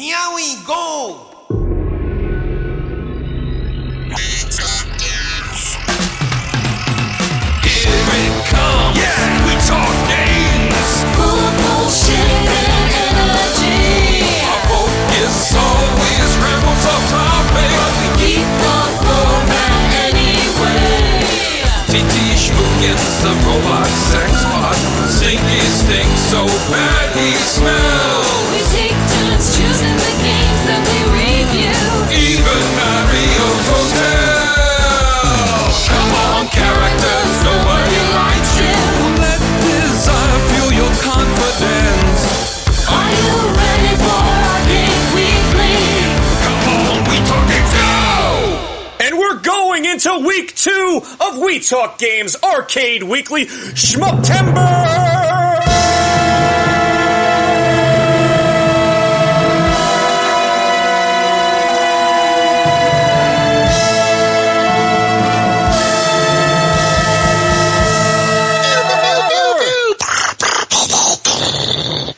Here we go! Robot sex bot. Stinky stink so bad he smells. Week two of We Talk Games Arcade Weekly Schmuptember!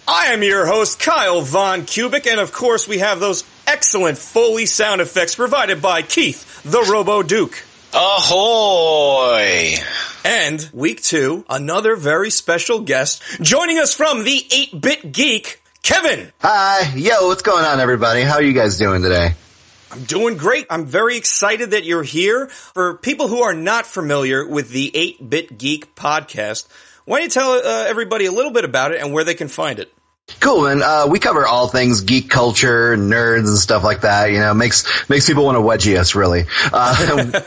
I am your host, Kyle Von Kubic, and of course we have those excellent Foley sound effects provided by Keith, the Robo Duke. Ahoy! And week two, another very special guest joining us from the 8-Bit Geek, Kevin. Hi, yo, what's going on, everybody? How are you guys doing today? I'm doing great. I'm very excited that you're here. For people who are not familiar with the 8-Bit Geek podcast, why don't you tell uh, everybody a little bit about it and where they can find it? Cool, man. Uh, we cover all things geek culture, nerds, and stuff like that. You know, makes makes people want to wedgie us, really. Uh,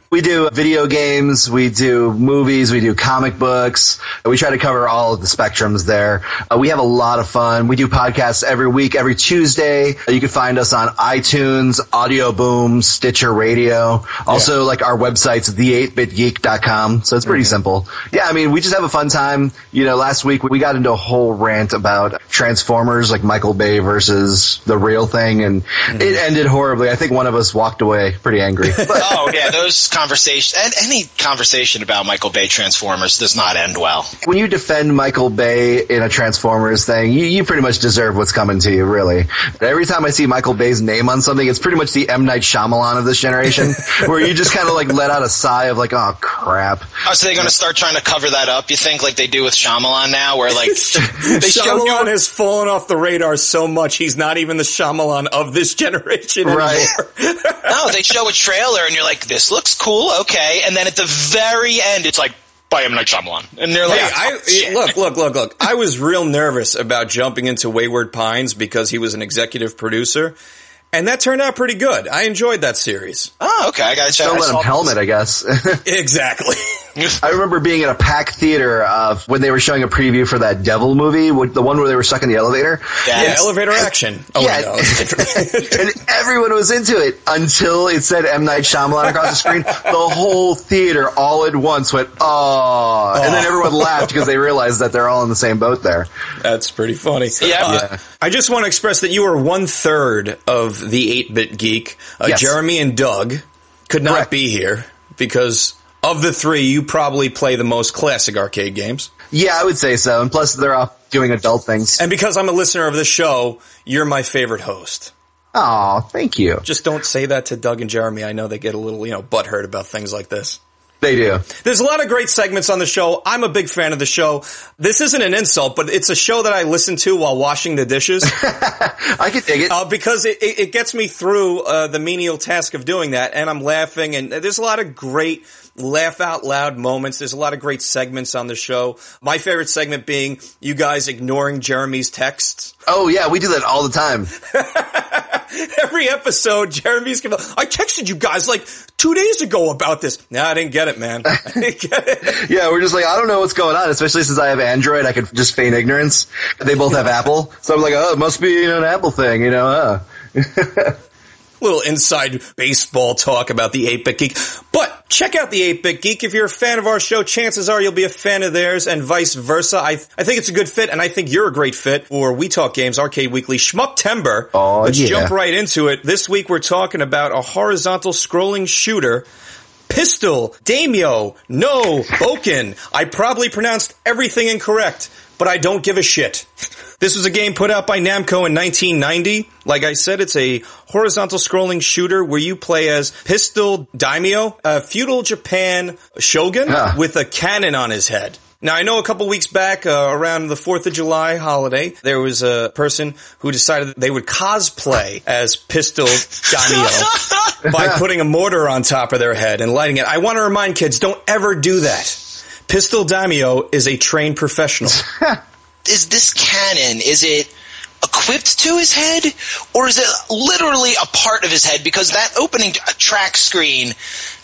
we do video games, we do movies, we do comic books. We try to cover all of the spectrums there. Uh, we have a lot of fun. We do podcasts every week, every Tuesday. You can find us on iTunes, Audioboom, Stitcher Radio. Also, like our website's the8bitgeek.com. So it's pretty simple. Yeah, I mean, we just have a fun time. You know, last week we got into a whole rant about Transformers, like Michael Bay versus the real thing, and mm-hmm. it ended horribly. I think one of us walked away pretty angry. Oh yeah, those conversations and any conversation about Michael Bay Transformers does not end well. when you defend Michael Bay in a Transformers thing, you, you pretty much deserve what's coming to you, really. Every time I see Michael Bay's name on something, it's pretty much the M. Night Shyamalan of this generation, where you just kind of like let out a sigh of like, oh crap. Oh, so they're going to start trying to cover that up? You think like they do with Shyamalan now, where like they show Shyamalan has fallen off the radar so much, he's not even the Shyamalan of this generation Right. anymore. no, they show a trailer and you're like, this looks cool, okay, and then at the very end, it's like by M Night Shyamalan, and they're like, Hey, I, oh, shit. look, look, look, look. I was real nervous about jumping into Wayward Pines because he was an executive producer, and that turned out pretty good. I enjoyed that series. oh, okay, I got to check. Don't let him helmet, I guess. Exactly. I remember being in a packed theater uh, when they were showing a preview for that Devil movie, with the one where they were stuck in the elevator. Yeah, yeah, elevator action. Oh, Yeah. no. and everyone was into it until it said M Night Shyamalan across the screen. The whole theater, all at once, went "Oh!" and then everyone laughed because they realized that they're all in the same boat there. That's pretty funny. Yeah. Uh, Yeah. I just want to express that you are one third of the 8-bit geek. Uh, Yes. Jeremy and Doug could not Correct. be here because of the three, you probably play the most classic arcade games. Yeah, I would say so. And plus, they're off doing adult things. And because I'm a listener of the show, you're my favorite host. Oh, thank you. Just don't say that to Doug and Jeremy. I know they get a little, you know, butthurt about things like this. They do. There's a lot of great segments on the show. I'm a big fan of the show. This isn't an insult, but it's a show that I listen to while washing the dishes. I could dig it. Uh, because it, it, it gets me through uh, the menial task of doing that, and I'm laughing, and there's a lot of great laugh out loud moments. There's a lot of great segments on the show. My favorite segment being you guys ignoring Jeremy's texts. Oh yeah, we do that all the time. Every episode, Jeremy's gonna. I texted you guys like two days ago about this. No, I didn't get it, man. I didn't get it. Yeah, we're just like, I don't know what's going on, especially since I have Android. I could just feign ignorance. They both have Apple. So I'm like, oh, it must be you know, an Apple thing, you know, uh. little inside baseball talk about the 8-Bit Geek. But check out the 8-Bit Geek. If you're a fan of our show, chances are you'll be a fan of theirs and vice versa. I, I think it's a good fit and I think you're a great fit for We Talk Games Arcade Weekly Schmuptember. Oh, Let's yeah. jump right into it. This week we're talking about a horizontal scrolling shooter Pistol, Daimyo, No, Boken. I probably pronounced everything incorrect, but I don't give a shit. This was a game put out by Namco in 1990. Like I said, it's a horizontal scrolling shooter where you play as Pistol Daimyo, a feudal Japan shogun Ah. with a cannon on his head. Now I know a couple weeks back, uh, around the 4th of July holiday, there was a person who decided they would cosplay as Pistol Daimyo by putting a mortar on top of their head and lighting it. I want to remind kids, don't ever do that. Pistol Daimyo is a trained professional. Is this canon? Is it equipped to his head, or is it literally a part of his head? Because that opening track screen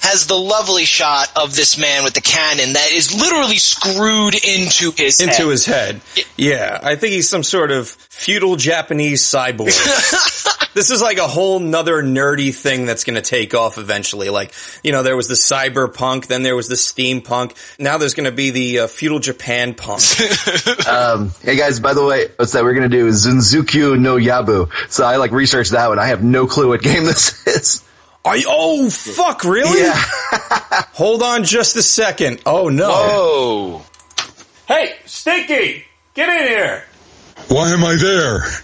has the lovely shot of this man with the cannon that is literally screwed into his into head. his head. Yeah, I think he's some sort of feudal Japanese cyborg. this is like a whole nother nerdy thing that's going to take off eventually. Like, you know, there was the cyberpunk, then there was the steampunk. Now there's going to be the uh, feudal Japan punk. Um, hey guys, by the way, what's that we're gonna do is Zunzukyu no Yabu. So I like researched that one. I have no clue what game this is. Are you, oh, fuck, really? Yeah. Hold on just a second. Oh, no. Oh, Hey, Stinky! Get in here! Why am I there?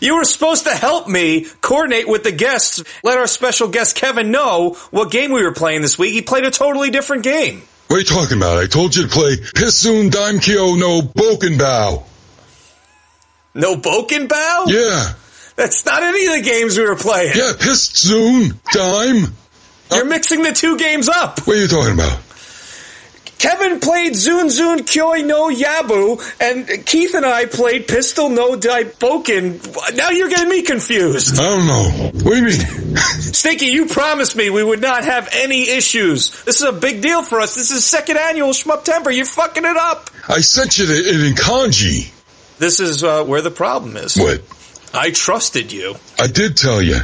You were supposed to help me coordinate with the guests, let our special guest Kevin know what game we were playing this week. He played a totally different game. What are you talking about? I told you to play Pissoon Daimkyo no Bokenbao. No Boken Bow? Yeah. That's not any of the games we were playing. Yeah, Pissoon Dime. You're mixing the two games up. What are you talking about? Kevin played Zun Zun Kyoi no Yabu, and Keith and I played Pistol no Dai Boken. Now you're getting me confused. I don't know. What do you mean? Stinky, you promised me we would not have any issues. This is a big deal for us. This is second annual Schmuptember. You're fucking it up. I sent you the- it in kanji. This is uh, where the problem is. What? I trusted you. I did tell you.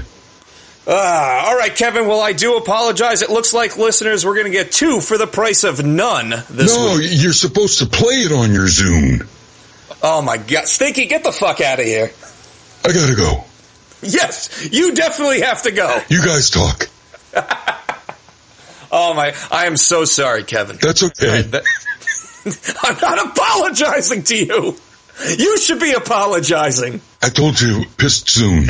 Ah, all right, Kevin. Well, I do apologize. It looks like listeners we're going to get two for the price of none this No, week. you're supposed to play it on your Zoom. Oh my god, Stinky, get the fuck out of here. I gotta go. Yes, you definitely have to go. You guys talk. Oh my, I am so sorry, Kevin. That's okay. I'm not apologizing to you. You should be apologizing. I told you, pissed soon.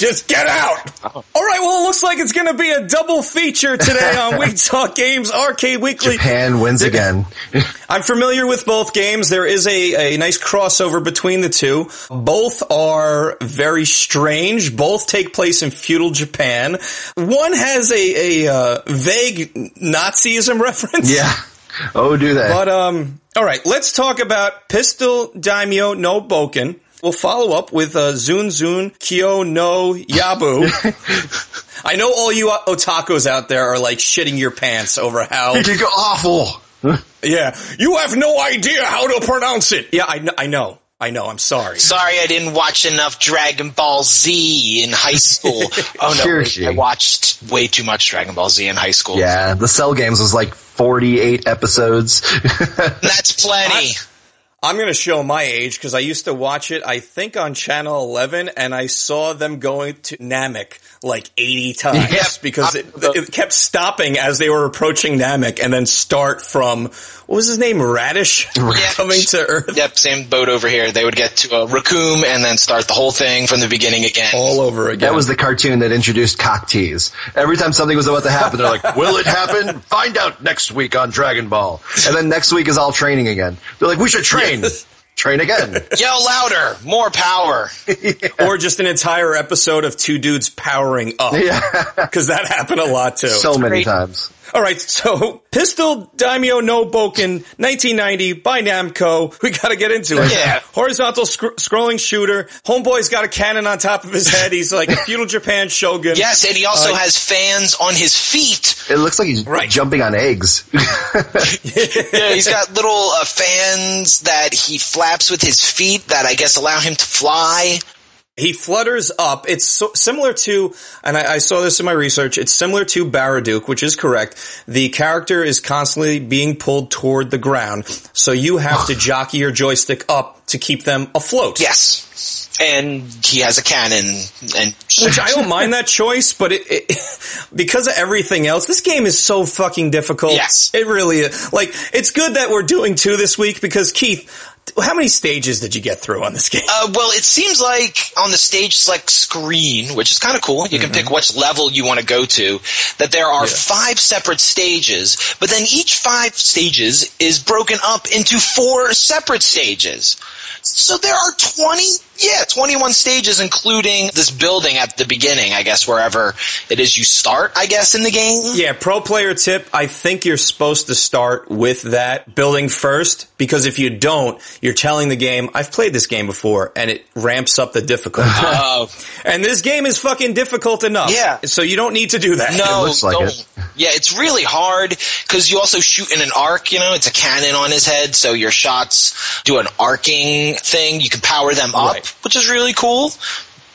Just get out. All right, well, it looks like it's going to be a double feature today on We Talk Games Arcade Weekly. Japan wins again. I'm familiar with both games. There is a, a nice crossover between the two. Both are very strange. Both take place in feudal Japan. One has a, a uh, vague Nazism reference. yeah. Oh, do that. But um, all right, let's talk about Pistol Daimyo no Boken. We'll follow up with uh, Zun Zun Kyo no Yabu. I know all you otakus out there are like shitting your pants over how you awful. yeah you have no idea how to pronounce it. Yeah, I. I know. I know. I'm sorry. sorry, I didn't watch enough Dragon Ball Z in high school. oh no, wait, Seriously. I watched way too much Dragon Ball Z in high school. Yeah, the Cell games was like 48 episodes. that's plenty. I'm going to show my age because I used to watch it, I think on channel 11 and I saw them going to Namek like 80 times Yep. because it, it kept stopping as they were approaching Namek and then start from, what was his name? Raditz Yeah. coming to Earth Yep, same boat over here. They would get to a Raccoon and then start the whole thing from the beginning again. all over again. that was the cartoon that introduced cock tease. Every time something was about to happen, they're like, will it happen? Find out next week on Dragon Ball. And then next week is all training again. They're like, we should train. Train again. Yell louder, more power. or just an entire episode of two dudes powering up yeah. because that happened a lot too. So many great. times. All right, so Pistol Daimyo no Boken, 1990 by Namco. We got to get into it. Yeah. Horizontal sc- scrolling shooter. Homeboy's got a cannon on top of his head. He's like a feudal Japan shogun. Yes, and he also Uh, has fans on his feet. It looks like he's Right. jumping on eggs. Yeah, he's got little uh, fans that he flaps with his feet that I guess allow him to fly. He flutters up. It's so, similar to, and I, I saw this in my research, it's similar to Baraduke, which is correct. The character is constantly being pulled toward the ground, so you have to jockey your joystick up to keep them afloat. Yes. And he has a cannon and Which I don't mind that choice, but it, it because of everything else, this game is so fucking difficult. Yes. It really is. Like, it's good that we're doing two this week because Keith, How many stages did you get through on this game? Uh, well, it seems like on the stage select screen, which is kind of cool, you can pick which level you want to go to, that there are Yeah. five separate stages, but then each five stages is broken up into four separate stages. So there are 20, yeah, 21 stages, including this building at the beginning, I guess, wherever it is you start, I guess, in the game. Yeah, pro player tip. I think you're supposed to start with that building first because if you don't, you're telling the game, I've played this game before and it ramps up the difficulty. Oh. and this game is fucking difficult enough. Yeah. So you don't need to do that. No, looks like don't. it. Yeah, it's really hard because you also shoot in an arc. You know, it's a cannon on his head, so your shots do an arcing thing. You can power them up, Right. which is really cool.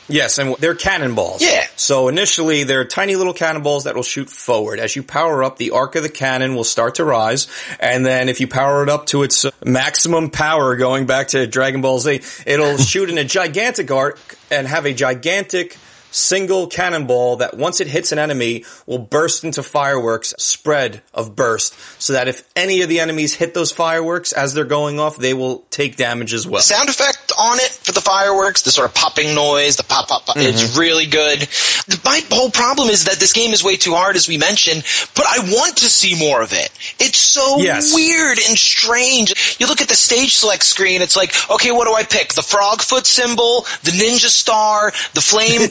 Yes, and they're cannonballs. Yeah. So initially, they're tiny little cannonballs that will shoot forward. As you power up, the arc of the cannon will start to rise, and then if you power it up to its maximum power, going back to Dragon Ball Z, it'll shoot in a gigantic arc and have a gigantic single cannonball that once it hits an enemy will burst into fireworks spread of burst so that if any of the enemies hit those fireworks as they're going off they will take damage as well Sound effect on it for the fireworks, the sort of popping noise, the pop pop pop, Mm-hmm. it's really good. My whole problem is that this game is way too hard, as we mentioned, but I want to see more of it. It's so Yes. weird and strange. You look at the stage select screen, it's like, okay, what do I pick? The frog foot symbol, the ninja star, the flame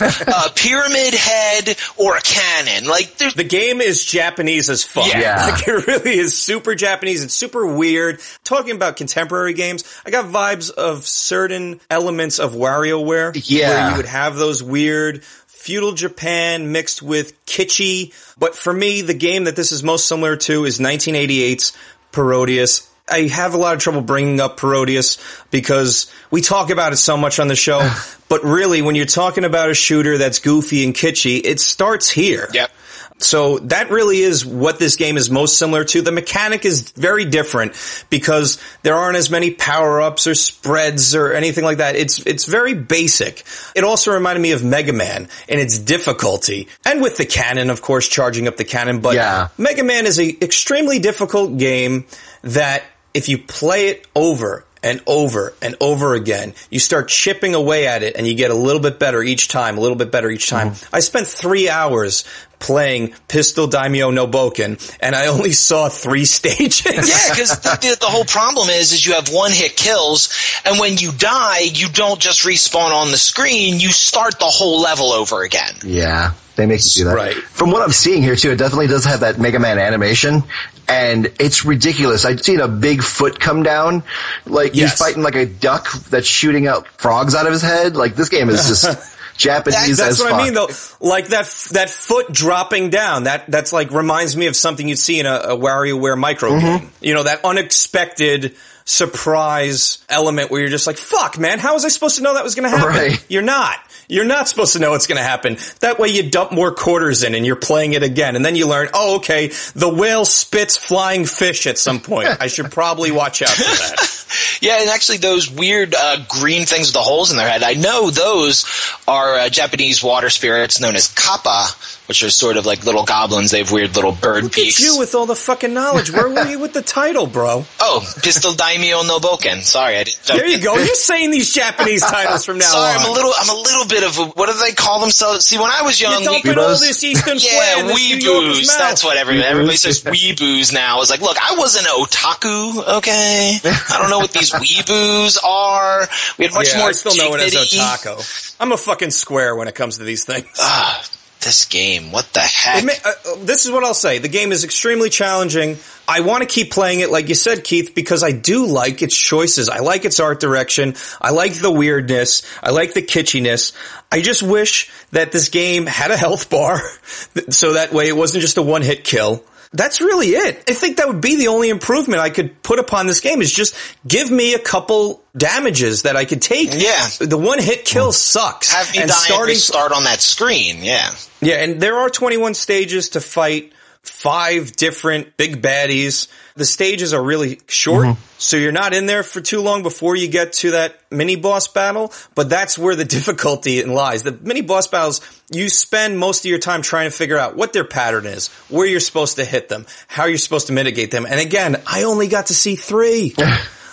uh, pyramid head, or a cannon. Like, there's The game is Japanese as fuck. Yeah. Like it really is super Japanese. It's super weird. Talking about contemporary games, I got vibes of certain elements of WarioWare. Yeah. Where you would have those weird feudal Japan mixed with kitschy. But for me, the game that this is most similar to is 1988's Parodius. I have a lot of trouble bringing up Parodius because we talk about it so much on the show. but really, when you're talking about a shooter that's goofy and kitschy, it starts here. Yep. So that really is what this game is most similar to. The mechanic is very different because there aren't as many power-ups or spreads or anything like that. It's, it's very basic. It also reminded me of Mega Man in its difficulty and with the cannon, of course, charging up the cannon. But Yeah. Mega Man is a extremely difficult game that if you play it over and over and over again, you start chipping away at it and you get a little bit better each time, a little bit better each time. Mm-hmm. I spent three hours playing Pistol Daimyo Noboken and I only saw three stages. Yeah, because the, the, the whole problem is, is you have one hit kills, and when you die, you don't just respawn on the screen. You start the whole level over again. Yeah, they make you do that. Right. From what I'm seeing here too, it definitely does have that Mega Man animation, and it's ridiculous. I've seen a big foot come down, like Yes. he's fighting like a duck that's shooting out frogs out of his head. Like this game is just Japanese That's as what fuck. I mean, though. Like that, that foot dropping down. That that's like reminds me of something you'd see in a, a WarioWare micro Mm-hmm. game. You know, that unexpected surprise element where you're just like, "Fuck, man! How was I supposed to know that was going to happen?" Right. You're not. You're not supposed to know what's going to happen. That way, you dump more quarters in, and you're playing it again, and then you learn, "Oh, okay, the whale spits flying fish at some point. I should probably watch out for that." Yeah, and actually, those weird uh, green things with the holes in their head, I know those are uh, Japanese water spirits known as kappa, which are sort of like little goblins. They have weird little bird Look beaks. at you with all the fucking knowledge. Where were you with the title, bro? oh, Pistol Daimyo no Boken. Sorry, I didn't. There you go. You're saying these Japanese titles from now Sorry, on. Sorry, I'm a little. I'm a little bit of. A, what do they call themselves? See, when I was young, we- dumping all this Eastern Yeah, flair, this New weeboos. That's what everybody, everybody says. Weeboos now. It's like, look, I wasn't otaku. Okay, I don't know what these weeboos are. We had much yeah, more. I still know it as dignity. otaku. I'm a fucking square when it comes to these things. Ah, this game. What the heck? It ma- uh, uh, this is what I'll say. The game is extremely challenging. I want to keep playing it, like you said, Keith, because I do like its choices. I like its art direction. I like the weirdness. I like the kitschiness. I just wish that this game had a health bar, so that way it wasn't just a one-hit kill. That's really it. I think that would be the only improvement I could put upon this game is just give me a couple damages that I could take. Yeah. The one hit kill mm. sucks. Have me and die starting and start on that screen. Yeah. yeah, and there are 21 stages to fight five different big baddies. The stages are really short, mm-hmm. so you're not in there for too long before you get to that mini boss battle, but that's where the difficulty lies. The mini boss battles, you spend most of your time trying to figure out what their pattern is, where you're supposed to hit them, how you're supposed to mitigate them. And again, I only got to see three.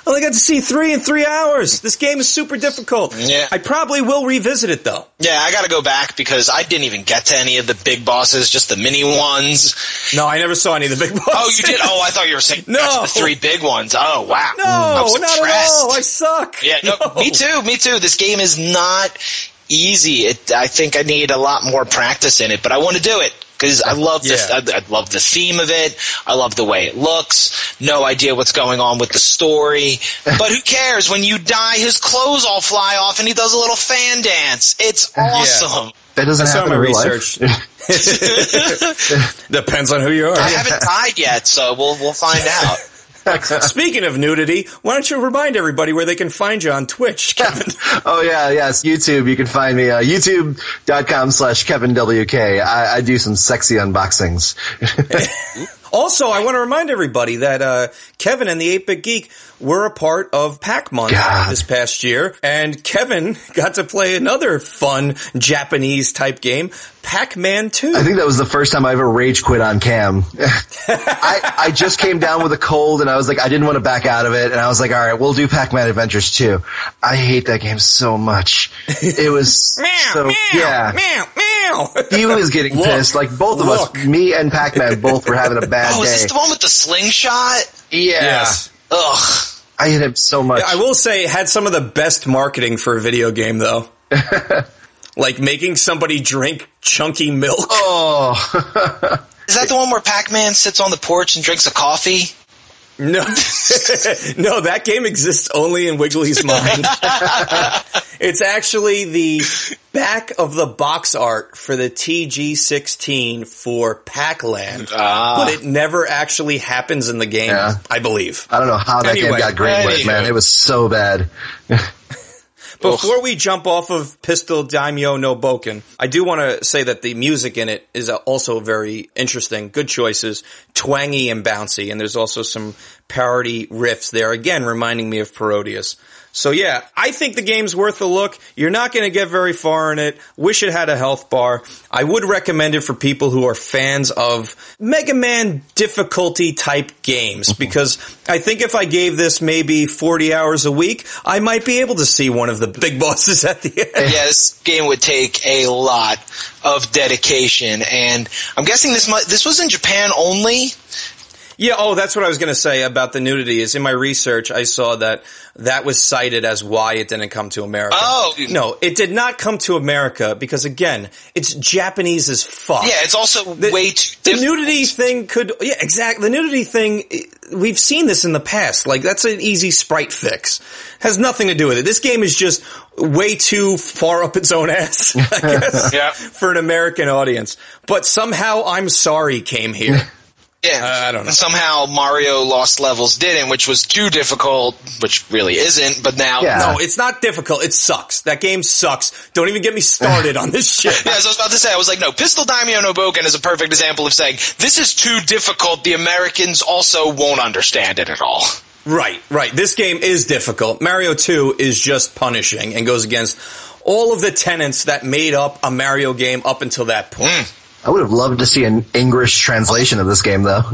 only got to see three in three hours. This game is super difficult. Yeah. I probably will revisit it though. Yeah, I got to go back because I didn't even get to any of the big bosses, just the mini ones. No, I never saw any of the big bosses. Oh, you did? Oh, I thought you were saying No. that's the three big ones. Oh, wow. No, not at all. I suck. Yeah, no, me too, me too. This game is not easy. It, I think I need a lot more practice in it, but I want to do it because I love the Yeah. I, I love the theme of it. I love the way it looks. No idea what's going on with the story, but who cares? When you die, his clothes all fly off, and he does a little fan dance. It's awesome. That doesn't I happen in real research. life. Depends on who you are. I haven't died yet, so we'll we'll find out. Speaking of nudity, why don't you remind everybody where they can find you on Twitch, Kevin? oh yeah, yes, YouTube. You can find me uh, youtube.com slash Kevin WK. I, I do some sexy unboxings. Also, I want to remind everybody that uh, Kevin and the 8-Bit Geek were a part of Pac Month God. this past year, and Kevin got to play another fun Japanese type game, Pac-Man 2. I think that was the first time I ever rage quit on cam. I, I just came down with a cold and I was like, I didn't want to back out of it. And I was like, all right, we'll do Pac-Man Adventures too. I hate that game so much. It was so, yeah. Meow, meow. He was getting Look, pissed. Like both of look. us, me and Pac-Man both were having a bad day. Oh, is this the one with the slingshot? Yeah. Yes. Ugh. I hit him so much. I will say had some of the best marketing for a video game though. like making somebody drink chunky milk. oh. Is that the one where Pac-Man sits on the porch and drinks a coffee? No, no, that game exists only in Wiggly's mind. it's actually the back of the box art for the TG16 for Pac-Land, ah. but it never actually happens in the game, Yeah. I believe. I don't know how that Anyway, game got greenlit, anywho. man. It was so bad. Before we jump off of Pistol Daimyo no Boken, I do want to say that the music in it is also very interesting. Good choices, twangy and bouncy, and there's also some parody riffs there. Again, reminding me of Parodius. So yeah, I think the game's worth a look. You're not going to get very far in it. Wish it had a health bar. I would recommend it for people who are fans of Mega Man difficulty type games mm-hmm. because I think if I gave this maybe 40 hours a week, I might be able to see one of the big bosses at the end. yeah, this game would take a lot of dedication, and I'm guessing this mu- this was in Japan only. Yeah, oh, that's what I was going to say about the nudity is in my research I saw that that was cited as why it didn't come to America. Oh. No, it did not come to America because again, it's Japanese as fuck. Yeah, it's also The- way too. The diff- nudity thing could, yeah, exactly. The nudity thing, we've seen this in the past. Like, that's an easy sprite fix. Has nothing to do with it. This game is just way too far up its own ass, I guess, Yeah. for an American audience. But somehow I'm sorry came here. yeah, uh, I don't know. Somehow Mario Lost Levels didn't, which was too difficult, which really isn't. But now, Yeah. No, it's not difficult. It sucks. That game sucks. Don't even get me started on this shit. Yeah, as I was about to say, I was like, no, Pistol Daimyo no Boken is a perfect example of saying, this is too difficult, the Americans also won't understand it at all. Right, right. This game is difficult. Mario 2 is just punishing and goes against all of the tenets that made up a Mario game up until that point. I would have loved to see an English translation of this game, though.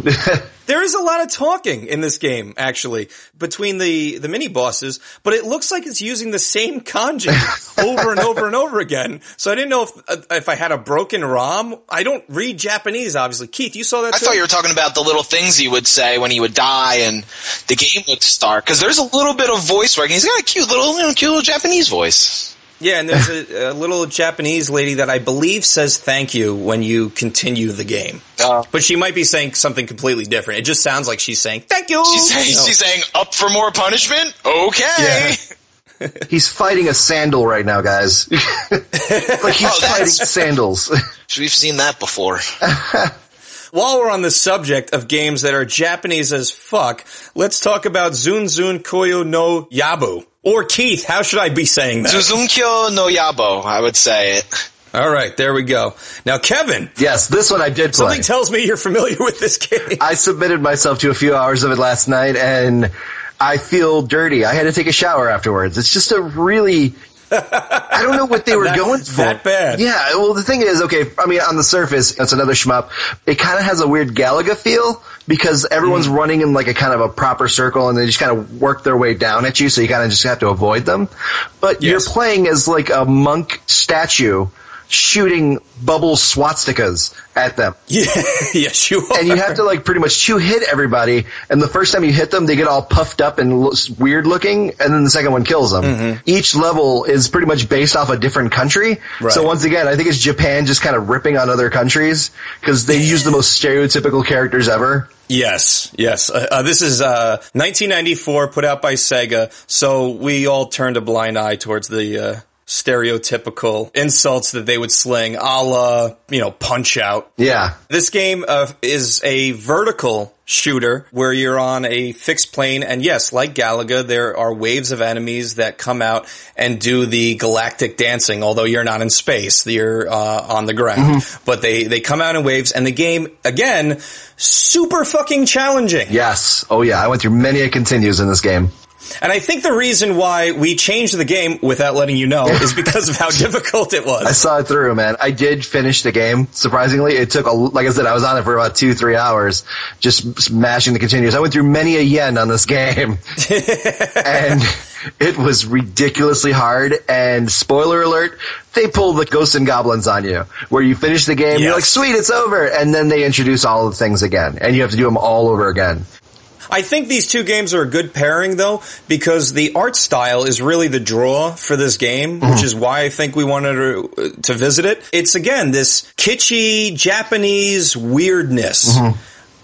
There is a lot of talking in this game, actually, between the, the mini bosses, but it looks like it's using the same kanji over and over and over again. So I didn't know if uh, if I had a broken ROM. I don't read Japanese, obviously. Keith, you saw that I too? thought you were talking about the little things he would say when he would die and the game would start. Because there's a little bit of voice work. He's got a cute little, you know, cute little Japanese voice. Yeah, and there's a, a little Japanese lady that I believe says thank you when you continue the game. Uh, But she might be saying something completely different. It just sounds like she's saying thank you. she's, saying, You know. she's saying, up for more punishment? Okay. Yeah. He's fighting a sandal right now, guys. like he's Oh, fighting sandals. We've seen that before. While we're on the subject of games that are Japanese as fuck, let's talk about Zun Zun Koyo no Yabu. Or Keith, how should I be saying that? Suzunkyo no Yabo, I would say it. All right, there we go. Now, Kevin, yes, this one I did play. something tells me you're familiar with this game. I submitted myself to a few hours of it last night, and I feel dirty. I had to take a shower afterwards. It's just a really. I don't know what they were That- going for. that bad? Yeah. Well, the thing is, okay. I mean, on the surface, it's another shmup. It kind of has a weird Galaga feel because everyone's hmm. running in like a kind of a proper circle and they just kind of work their way down at you, so you kind of just have to avoid them. But Yes. you're playing as like a monk statue shooting bubble swastikas at them. Yeah, yes, you are. And you have to like pretty much two hit everybody, and the first time you hit them, they get all puffed up and looks weird looking, and then the second one kills them. Each level is pretty much based off a different country. Right. So once again, I think it's Japan just kind of ripping on other countries because they use the most stereotypical characters ever. Yes, yes. Uh, uh, this is uh, 1994, put out by Sega. So we all turned a blind eye towards the uh, stereotypical insults that they would sling, a la, you know, Punch Out. Yeah. This game uh, is a vertical shooter where you're on a fixed plane, and yes, like Galaga, there are waves of enemies that come out and do the galactic dancing. Although you're not in space, you're uh, on the ground, but they they come out in waves, and the game again super fucking challenging. Yes. Oh yeah. I went through many a continues in this game. And I think the reason why we changed the game without letting you know is because of how difficult it was. I saw it through, man. I did finish the game. Surprisingly, it took a, like I said, I was on it for about two, three hours, just smashing the continues. I went through many a yen on this game, and it was ridiculously hard. And spoiler alert, they pull the ghosts and goblins on you, where you finish the game, you're like, sweet, it's over, and then they introduce all the things again, and you have to do them all over again. I think these two games are a good pairing though, because the art style is really the draw for this game, mm-hmm. which is why I think we wanted to, to visit it. It's again, this kitschy Japanese weirdness. Mm-hmm.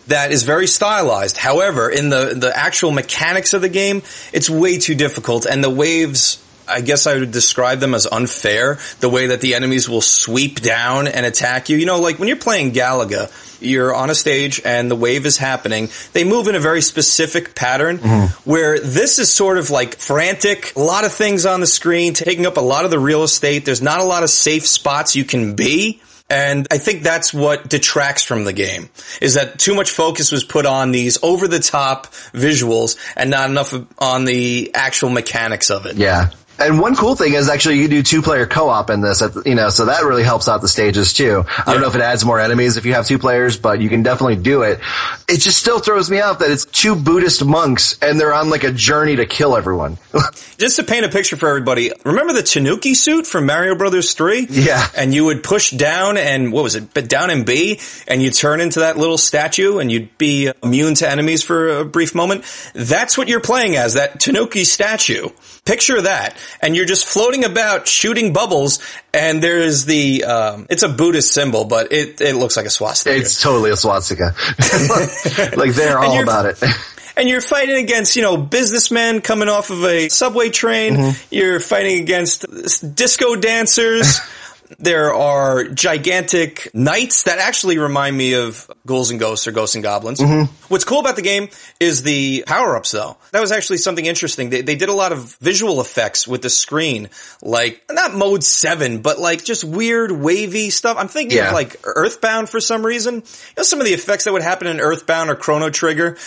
That is very stylized. However, in the, the actual mechanics of the game, it's way too difficult and the waves I guess I would describe them as unfair. The way that the enemies will sweep down and attack you. You know, like when you're playing Galaga, you're on a stage and the wave is happening. They move in a very specific pattern mm-hmm. where this is sort of like frantic, a lot of things on the screen, taking up a lot of the real estate. There's not a lot of safe spots you can be. And I think that's what detracts from the game is that too much focus was put on these over the top visuals and not enough on the actual mechanics of it. Yeah. And one cool thing is actually you can do two player co op in this, at you know, so that really helps out the stages too. I don't know if it adds more enemies if you have two players, but you can definitely do it. It just still throws me off that it's two Buddhist monks and they're on like a journey to kill everyone. Just to paint a picture for everybody, remember the Tanuki suit from Mario Brothers 3? Yeah. And you would push down and what was it? But down in B and you turn into that little statue and you'd be immune to enemies for a brief moment. That's what you're playing as, that Tanuki statue. Picture that. And you're just floating about shooting bubbles and there's the, um, it's a Buddhist symbol, but it, it looks like a swastika. it's totally a swastika. like they're all about it. and you're fighting against, you know, businessmen coming off of a subway train. Mm-hmm. You're fighting against disco dancers. there are gigantic knights that actually remind me of Ghouls and Ghosts or Ghosts and Goblins. Mm-hmm. What's cool about the game is the power-ups though. That was actually something interesting. They, they did a lot of visual effects with the screen, like, not mode 7, but like just weird wavy stuff. I'm thinking Yeah. of like Earthbound for some reason. You know, some of the effects that would happen in Earthbound or Chrono Trigger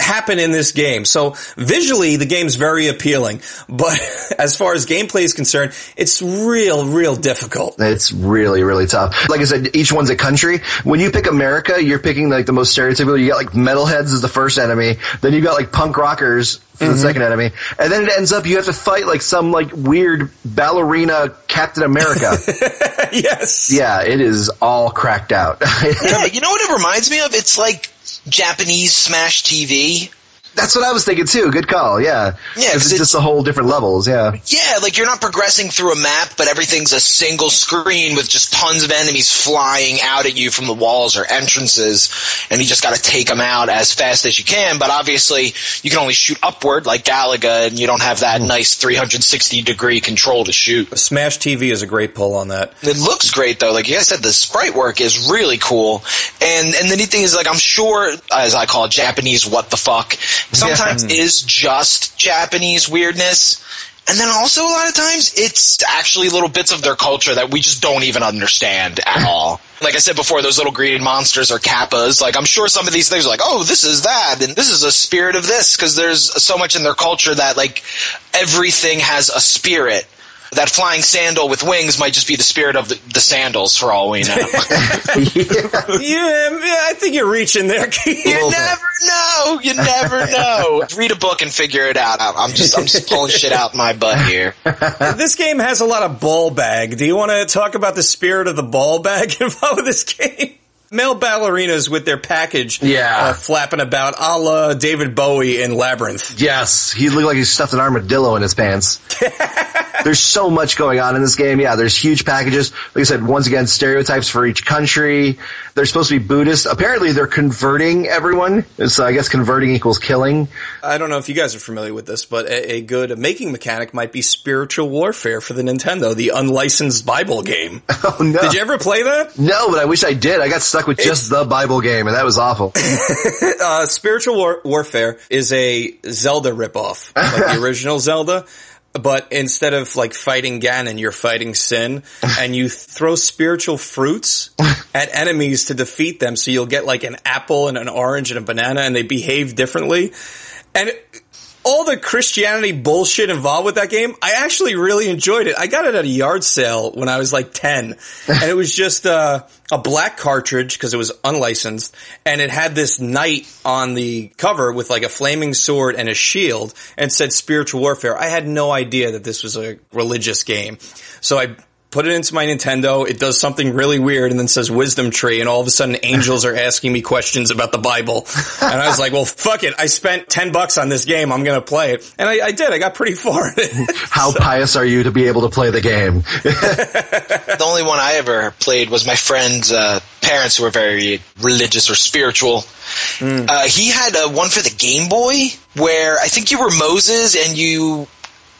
happen in this game. So visually, the game's very appealing, but as far as gameplay is concerned, it's real, real difficult. It's really, really tough. Like I said, each one's a country. When you pick America, you're picking like the most stereotypical. You got like metalheads as the first enemy. Then you got like punk rockers for the mm-hmm. second enemy. And then it ends up you have to fight like some like weird ballerina Captain America. yes. yeah, it is all cracked out. Yeah, you know what it reminds me of? It's like Japanese Smash TV. That's what I was thinking too. Good call. Yeah. Yeah, 'cause It's it's- just a whole different levels. Yeah. Yeah, like you're not progressing through a map, but everything's a single screen with just tons of enemies flying out at you from the walls or entrances, and you just got to take them out as fast as you can. But obviously, you can only shoot upward like Galaga, and you don't have that hmm. nice 360 degree control to shoot. Smash TV is a great pull on that. It looks great though. Like you guys said, the sprite work is really cool. And and the neat thing is like I'm sure, as I call it, Japanese what the fuck, sometimes hmm. is just Japanese weirdness. And then also a lot of times it's actually little bits of their culture that we just don't even understand at all. Like I said before, those little green monsters are kappas. Like I'm sure some of these things are like, oh, this is that, and this is a spirit of this, because there's so much in their culture that like everything has a spirit that flying sandal with wings might just be the spirit of the, the sandals for all we know. Yeah, um, yeah, I think you're reaching there. You never know. You never know. Read a book and figure it out. I'm I'm just I'm just pulling shit out my butt here. this game has a lot of ball bag. Do you want to talk about the spirit of the ball bag involved with this game? Male ballerinas with their package, Yeah. uh, flapping about, a la David Bowie in Labyrinth. Yes, he looked like he stuffed an armadillo in his pants. there's so much going on in this game. Yeah, there's huge packages. Like I said, once again, stereotypes for each country. They're supposed to be Buddhist. Apparently, they're converting everyone. So I guess converting equals killing. I don't know if you guys are familiar with this, but a, a good making mechanic might be spiritual warfare for the Nintendo, the unlicensed Bible game. Oh no! Did you ever play that? no, but I wish I did. I got stuck with just the Bible game, and that was awful. Uh, spiritual war- warfare is a Zelda ripoff, like the original Zelda. But instead of like fighting Ganon, you're fighting sin, and you throw spiritual fruits at enemies to defeat them. So you'll get like an apple and an orange and a banana, and they behave differently. And all the Christianity bullshit involved with that game, I actually really enjoyed it. I got it at a yard sale when I was like 10 and it was just uh, a black cartridge because it was unlicensed and it had this knight on the cover with like a flaming sword and a shield and said spiritual warfare. I had no idea that this was a religious game. So I put it into my Nintendo. It does something really weird and then says wisdom tree. And all of a sudden angels are asking me questions about the Bible. And I was like, well, fuck it. I spent 10 bucks on this game. I'm going to play it. And I, I did. I got pretty far. in it. How pious are you to be able to play the game? The only one I ever played was my friend's uh, parents who were very religious or spiritual. Uh, he had a one for the Game Boy where I think you were Moses and you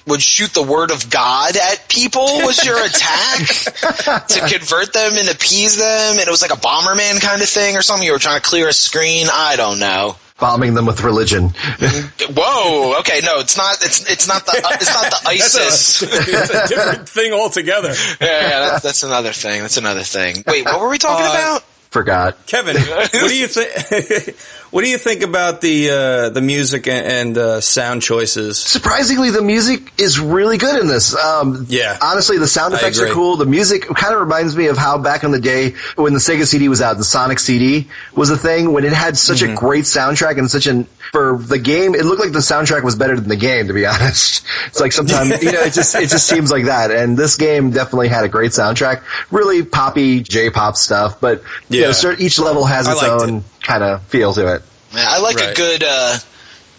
would shoot the word of God at people was your attack to convert them and appease them and it was like a Bomberman kind of thing or something you were trying to clear a screen I don't know Bombing them with religion. whoa okay no it's not it's it's not the it's not the ISIS it's a different thing altogether. yeah, yeah that's, that's another thing that's another thing wait what were we talking Uh, about Forgot. Kevin, what do you think? What do you think about the uh, the music and, and uh, sound choices? Surprisingly, the music is really good in this. Um, Yeah. Honestly, the sound effects are cool. The music kind of reminds me of how back in the day when the Sega CD was out, the Sonic CD was a thing when it had such Mm-hmm. a great soundtrack and such an for the game. It looked like the soundtrack was better than the game, to be honest. It's like sometimes you know it just it just seems like that. And this game definitely had a great soundtrack, really poppy J-pop stuff. But you Yeah. know, each level has I its own kind of feel to it. Yeah, I like a Right. good uh,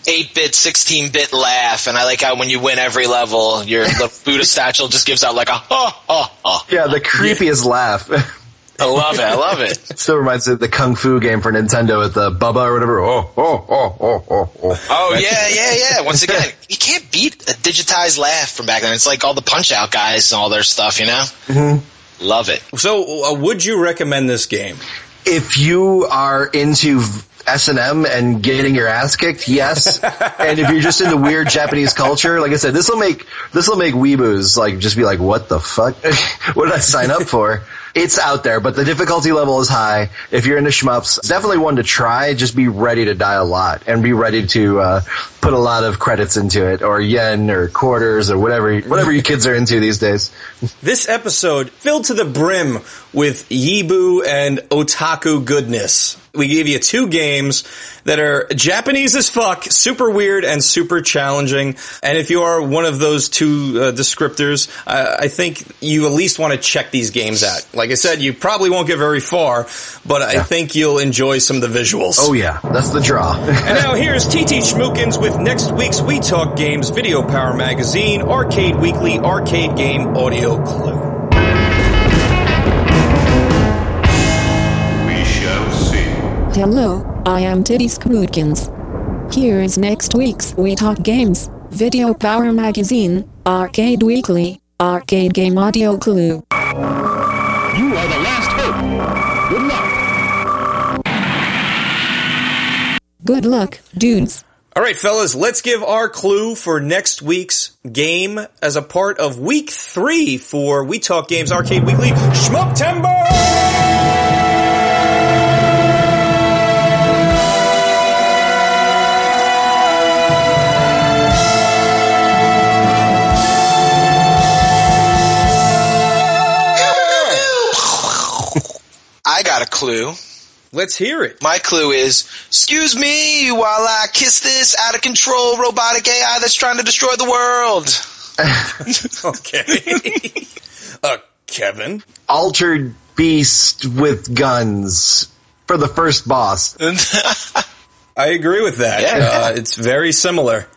8-bit, 16-bit laugh, and I like how when you win every level, your the Buddha statue just gives out like a ha ha ha. Yeah, the creepiest laugh. I love it. I love it. Still reminds me of the Kung Fu game for Nintendo with the Bubba or whatever. Oh, oh, oh, oh, oh, oh. Oh yeah, yeah, yeah. Once again, you can't beat a digitized laugh from back then. It's like all the Punch Out guys and all their stuff. You know. Mm-hmm. Love it. So, uh, would you recommend this game? If you are into S and M and getting your ass kicked, yes. and if you're just into weird Japanese culture, like I said, this will make this will make weeboos like just be like, what the fuck? what did I sign up for? It's out there, but the difficulty level is high. If you're into shmups, it's definitely one to try. Just be ready to die a lot and be ready to uh, put a lot of credits into it, or yen, or quarters, or whatever whatever you kids are into these days. This episode filled to the brim with Yibu and otaku goodness. We gave you two games that are Japanese as fuck, super weird and super challenging. And if you are one of those two uh, descriptors, uh, I think you at least want to check these games out. Like I said, you probably won't get very far, but I think you'll enjoy some of the visuals. Oh yeah, that's the draw. And now here's TT Schmookins with next week's We Talk Games Video Power Magazine Arcade Weekly Arcade Game Audio Clue. Hello, I am Teddy Scrootkins. Here is next week's We Talk Games, Video Power Magazine, Arcade Weekly, Arcade Game Audio Clue. You are the last hope. Good luck. Good luck, dudes. All right, fellas, let's give our clue for next week's game as a part of week three for We Talk Games Arcade Weekly Schmuptember! I got a clue. Let's hear it. My clue is, excuse me while I kiss this out of control robotic AI that's trying to destroy the world. Okay. uh, Kevin. Altered beast with guns for the first boss. I agree with that. Yeah. Uh, it's very similar.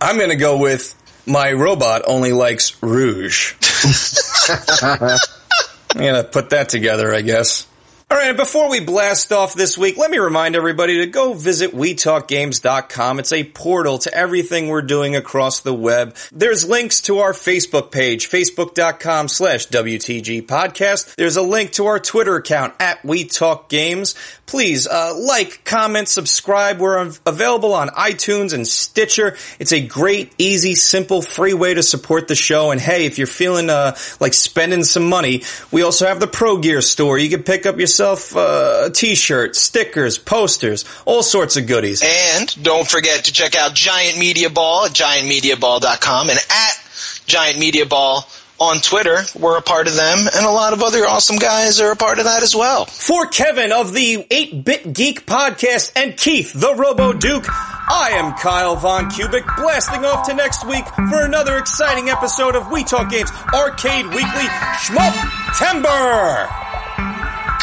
I'm going to go with my robot only likes rouge. I'm going to put that together, I guess. All right, before we blast off this week, let me remind everybody to go visit WeTalkGames.com. It's a portal to everything we're doing across the web. There's links to our Facebook page, Facebook.com slash WTG podcast. There's a link to our Twitter account at WeTalkGames. Please, uh, like, comment, subscribe. We're av- available on iTunes and Stitcher. It's a great, easy, simple, free way to support the show. And hey, if you're feeling, uh, like spending some money, we also have the Pro Gear store. You can pick up yourself, uh, a t-shirt, stickers, posters, all sorts of goodies. And don't forget to check out Giant Media Ball at giantmediaball.com and at Giant Media Ball on Twitter. We're a part of them, and a lot of other awesome guys are a part of that as well. For Kevin of the 8-Bit Geek Podcast and Keith the Robo Duke, I am Kyle Von Kubik, blasting off to next week for another exciting episode of We Talk Games Arcade Weekly Schmuptember.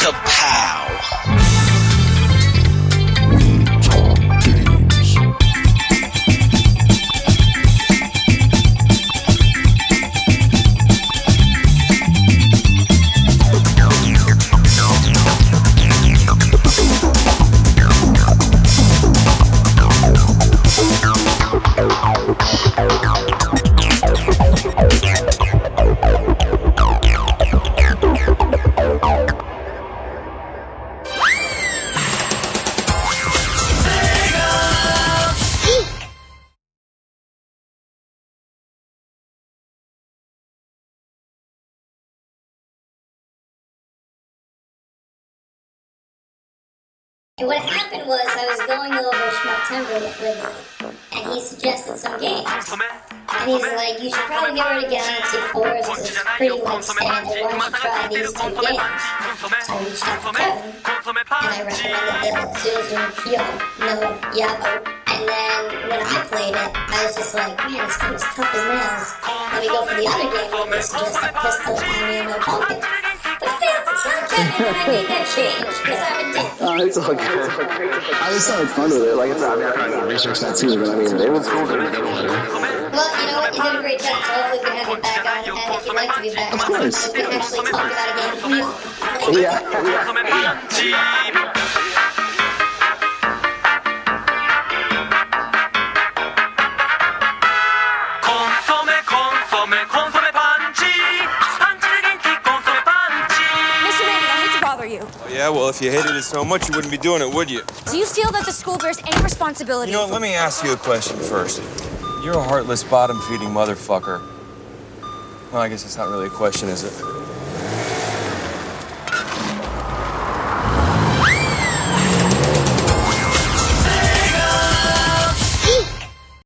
Kapow. Schmuptember with Ridley, and he suggested some games. And he's like, you should probably get rid of Galaxy 4s because it's pretty like standard. Why don't you try these two games? So I reached out to Kevin, and I recommended the Zuzu Kyo no Yabo. And then when I played it, I was just like, man, this game is tough as nails. Let me go for the other game where they suggested Pistol Daimyo no Bouken. But I failed to tell Kevin that I made that change because I'm a dick. Oh, it's all good. I just had fun with it. Like I said, I mean, I'm trying to research that too, but I mean, it was cool. Well, you know what? You did a great job, so hopefully we can have you back on. And if you'd like to be back Of course. we can actually talk about a game. Yeah, yeah. Hate to bother you. Oh, yeah, well, if you hated it so much, you wouldn't be doing it, would you? Do you feel that the school bears any responsibility? You know what? Let me ask you a question first. You're a heartless, bottom feeding motherfucker. Well, I guess it's not really a question, is it?